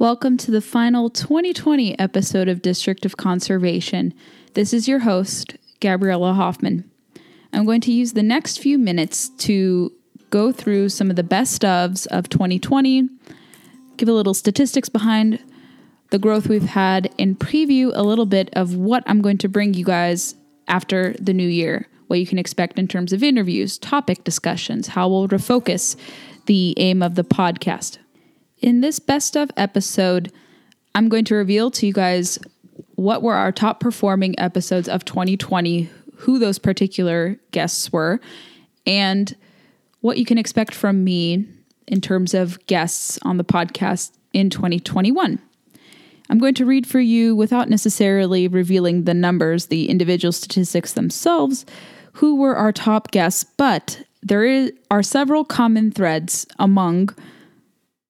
Welcome to the final 2020 episode of District of Conservation. This is your host, Gabriella Hoffman. I'm going to use the next few minutes to go through some of the best ofs of 2020, give a little statistics behind the growth we've had, and preview a little bit of what I'm going to bring you guys after the new year, what you can expect in terms of interviews, topic discussions, how we'll refocus the aim of the podcast. In this best of episode, I'm going to reveal to you guys what were our top performing episodes of 2020, who those particular guests were, and what you can expect from me in terms of guests on the podcast in 2021. I'm going to read for you without necessarily revealing the numbers, the individual statistics themselves, who were our top guests, but there is, are several common threads among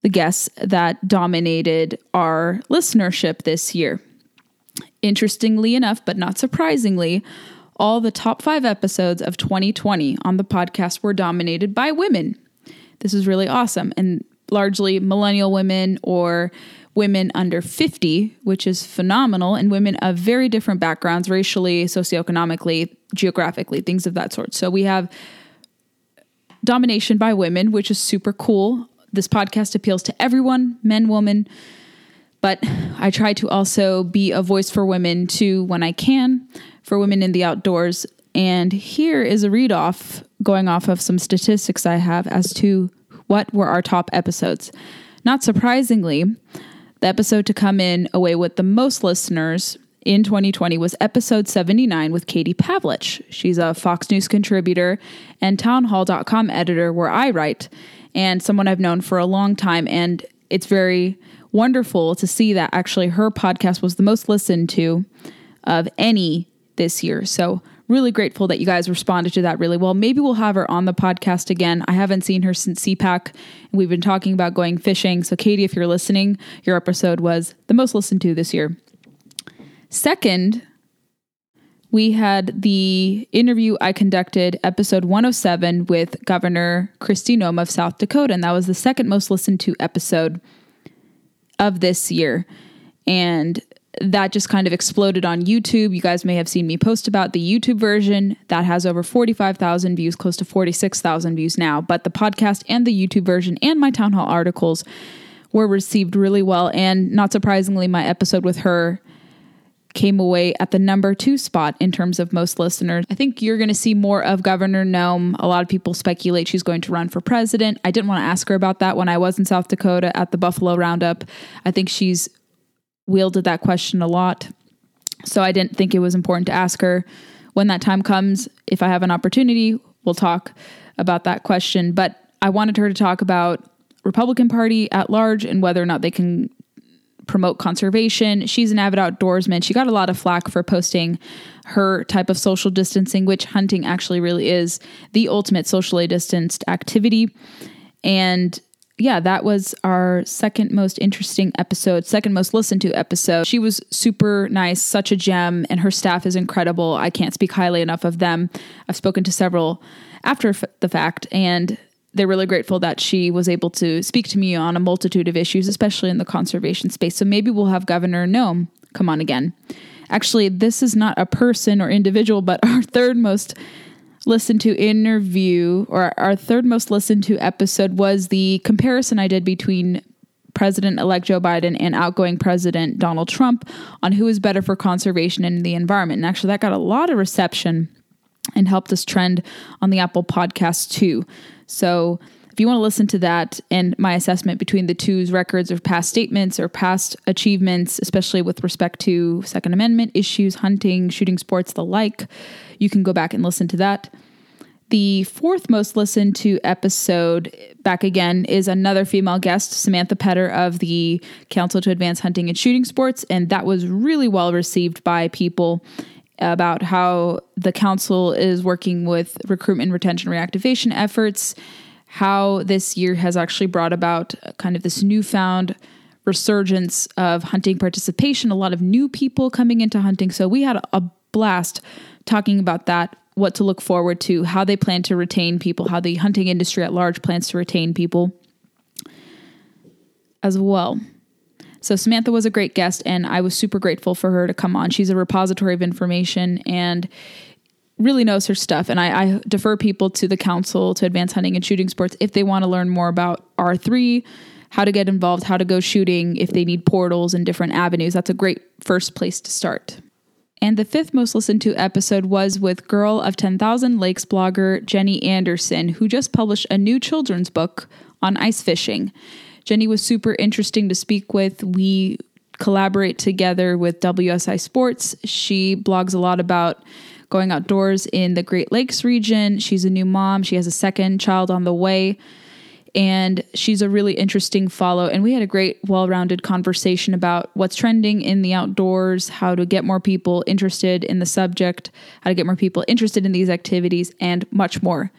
the guests that dominated our listenership this year. Interestingly enough, but not surprisingly, all the top five episodes of 2020 on the podcast were dominated by women. This is really awesome. And largely millennial women or women under 50, which is phenomenal, and women of very different backgrounds, racially, socioeconomically, geographically, things of that sort. So we have domination by women, which is super cool. This podcast appeals to everyone, men, women, but I try to also be a voice for women too when I can, for women in the outdoors. And here is a read off going off of some statistics I have as to what were our top episodes. Not surprisingly, the episode to come in away with the most listeners in 2020 was episode 79 with Katie Pavlich. She's a Fox News contributor and townhall.com editor where I write, and someone I've known for a long time. And it's very wonderful to see that actually her podcast was the most listened to of any this year. So, really grateful that you guys responded to that really well. Maybe we'll have her on the podcast again. I haven't seen her since CPAC, and we've been talking about going fishing. So, Katie, if you're listening, your episode was the most listened to this year. Second, we had the interview I conducted, episode 107, with Governor Kristi Noem of South Dakota, and that was the second most listened to episode of this year. And that just kind of exploded on YouTube. You guys may have seen me post about the YouTube version that has over 45,000 views, close to 46,000 views now. But the podcast and the YouTube version and my town hall articles were received really well. And not surprisingly, my episode with her came away at the number two spot in terms of most listeners. I think you're going to see more of Governor Noem. A lot of people speculate she's going to run for president. I didn't want to ask her about that when I was in South Dakota at the Buffalo Roundup. I think she's wielded that question a lot. So I didn't think it was important to ask her. When that time comes, if I have an opportunity, we'll talk about that question. But I wanted her to talk about Republican Party at large and whether or not they can promote conservation. She's an avid outdoorsman. She got a lot of flack for posting her type of social distancing, which hunting actually really is the ultimate socially distanced activity. And yeah, that was our second most interesting episode, second most listened to episode. She was super nice, such a gem, and her staff is incredible. I can't speak highly enough of them. I've spoken to several after the fact, and they're really grateful that she was able to speak to me on a multitude of issues, especially in the conservation space. So maybe we'll have Governor Noem come on again. Actually, this is not a person or individual, but our third most listened to interview or our third most listened to episode was the comparison I did between President elect Joe Biden and outgoing President Donald Trump on who is better for conservation and the environment. And actually, that got a lot of reception and helped us trend on the Apple podcast too. So if you want to listen to that and my assessment between the two's records or past statements or past achievements, especially with respect to Second Amendment issues, hunting, shooting sports, the like, you can go back and listen to that. The fourth most listened to episode, back again, is another female guest, Samantha Pedder of the Council to Advance Hunting and Shooting Sports. And that was really well received by people about how the council is working with recruitment, retention, reactivation efforts, how this year has actually brought about kind of this newfound resurgence of hunting participation, a lot of new people coming into hunting. So we had a blast talking about that, what to look forward to, how they plan to retain people, how the hunting industry at large plans to retain people as well. So Samantha was a great guest, and I was super grateful for her to come on. She's a repository of information and really knows her stuff. And I, I defer people to the Council to Advance Hunting and Shooting Sports if they want to learn more about R3, how to get involved, how to go shooting, if they need portals and different avenues. That's a great first place to start. And the fifth most listened to episode was with Girl of 10,000 Lakes blogger Jenny Anderson, who just published a new children's book on ice fishing. Jenny was super interesting to speak with. We collaborate together with WSI Sports. She blogs a lot about going outdoors in the Great Lakes region. She's a new mom, she has a second child on the way and she's a really interesting follow. And we had a great, well rounded conversation about what's trending in the outdoors, how to get more people interested in the subject, how to get more people interested in these activities, and much more.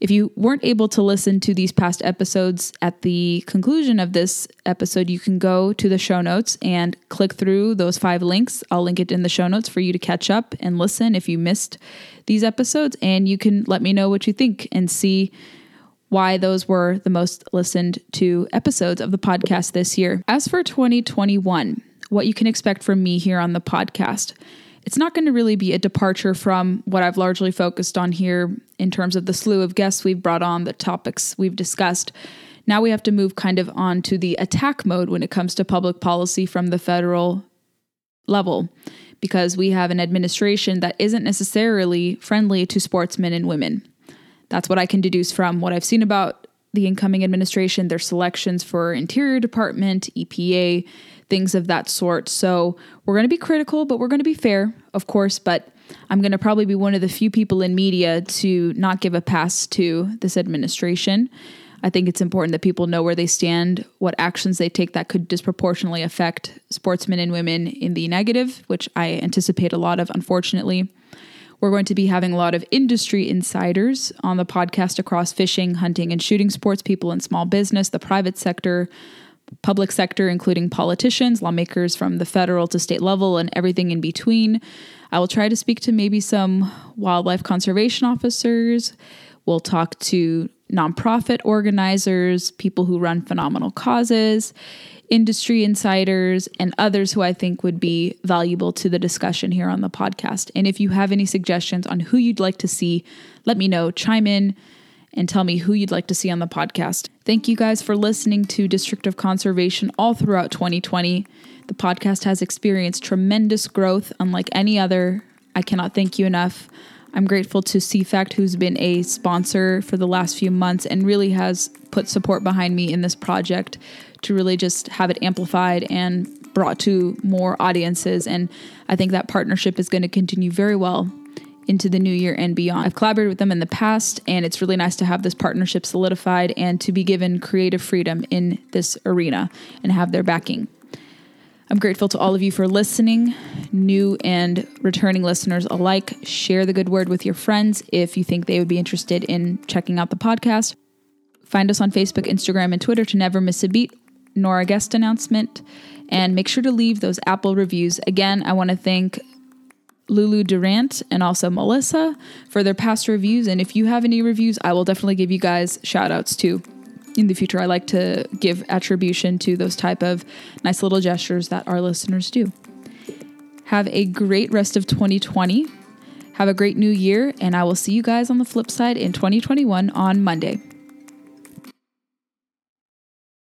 If you weren't able to listen to these past episodes at the conclusion of this episode, you can go to the show notes and click through those five links. I'll link it in the show notes for you to catch up and listen if you missed these episodes. And you can let me know what you think and see why those were the most listened to episodes of the podcast this year. As for 2021, what you can expect from me here on the podcast. It's not going to really be a departure from what I've largely focused on here in terms of the slew of guests we've brought on, the topics we've discussed. Now we have to move kind of on to the attack mode when it comes to public policy from the federal level because we have an administration that isn't necessarily friendly to sportsmen and women. That's what I can deduce from what I've seen about the incoming administration, their selections for Interior Department, EPA, things of that sort. So we're going to be critical, but we're going to be fair, of course. But I'm going to probably be one of the few people in media to not give a pass to this administration. I think it's important that people know where they stand, what actions they take that could disproportionately affect sportsmen and women in the negative, which I anticipate a lot of, unfortunately. We're going to be having a lot of industry insiders on the podcast across fishing, hunting, and shooting sports, people in small business, the private sector, public sector, including politicians, lawmakers from the federal to state level, and everything in between. I will try to speak to maybe some wildlife conservation officers. We'll talk to nonprofit organizers, people who run phenomenal causes, industry insiders, and others who I think would be valuable to the discussion here on the podcast. And if you have any suggestions on who you'd like to see, let me know. Chime in and tell me who you'd like to see on the podcast. Thank you guys for listening to District of Conservation all throughout 2020. The podcast has experienced tremendous growth, unlike any other. I cannot thank you enough. I'm grateful to CFACT, who's been a sponsor for the last few months and really has put support behind me in this project to really just have it amplified and brought to more audiences. And I think that partnership is going to continue very well into the new year and beyond. I've collaborated with them in the past, and it's really nice to have this partnership solidified and to be given creative freedom in this arena and have their backing. I'm grateful to all of you for listening, new and returning listeners alike. Share the good word with your friends if you think they would be interested in checking out the podcast. Find us on Facebook, Instagram, and Twitter to never miss a beat nor a guest announcement. And make sure to leave those Apple reviews. Again, I want to thank Lulu Durant and also Melissa for their past reviews. And if you have any reviews, I will definitely give you guys shout outs too in the future. I like to give attribution to those type of nice little gestures that our listeners do. Have a great rest of 2020. Have a great new year, and I will see you guys on the flip side in 2021 on Monday.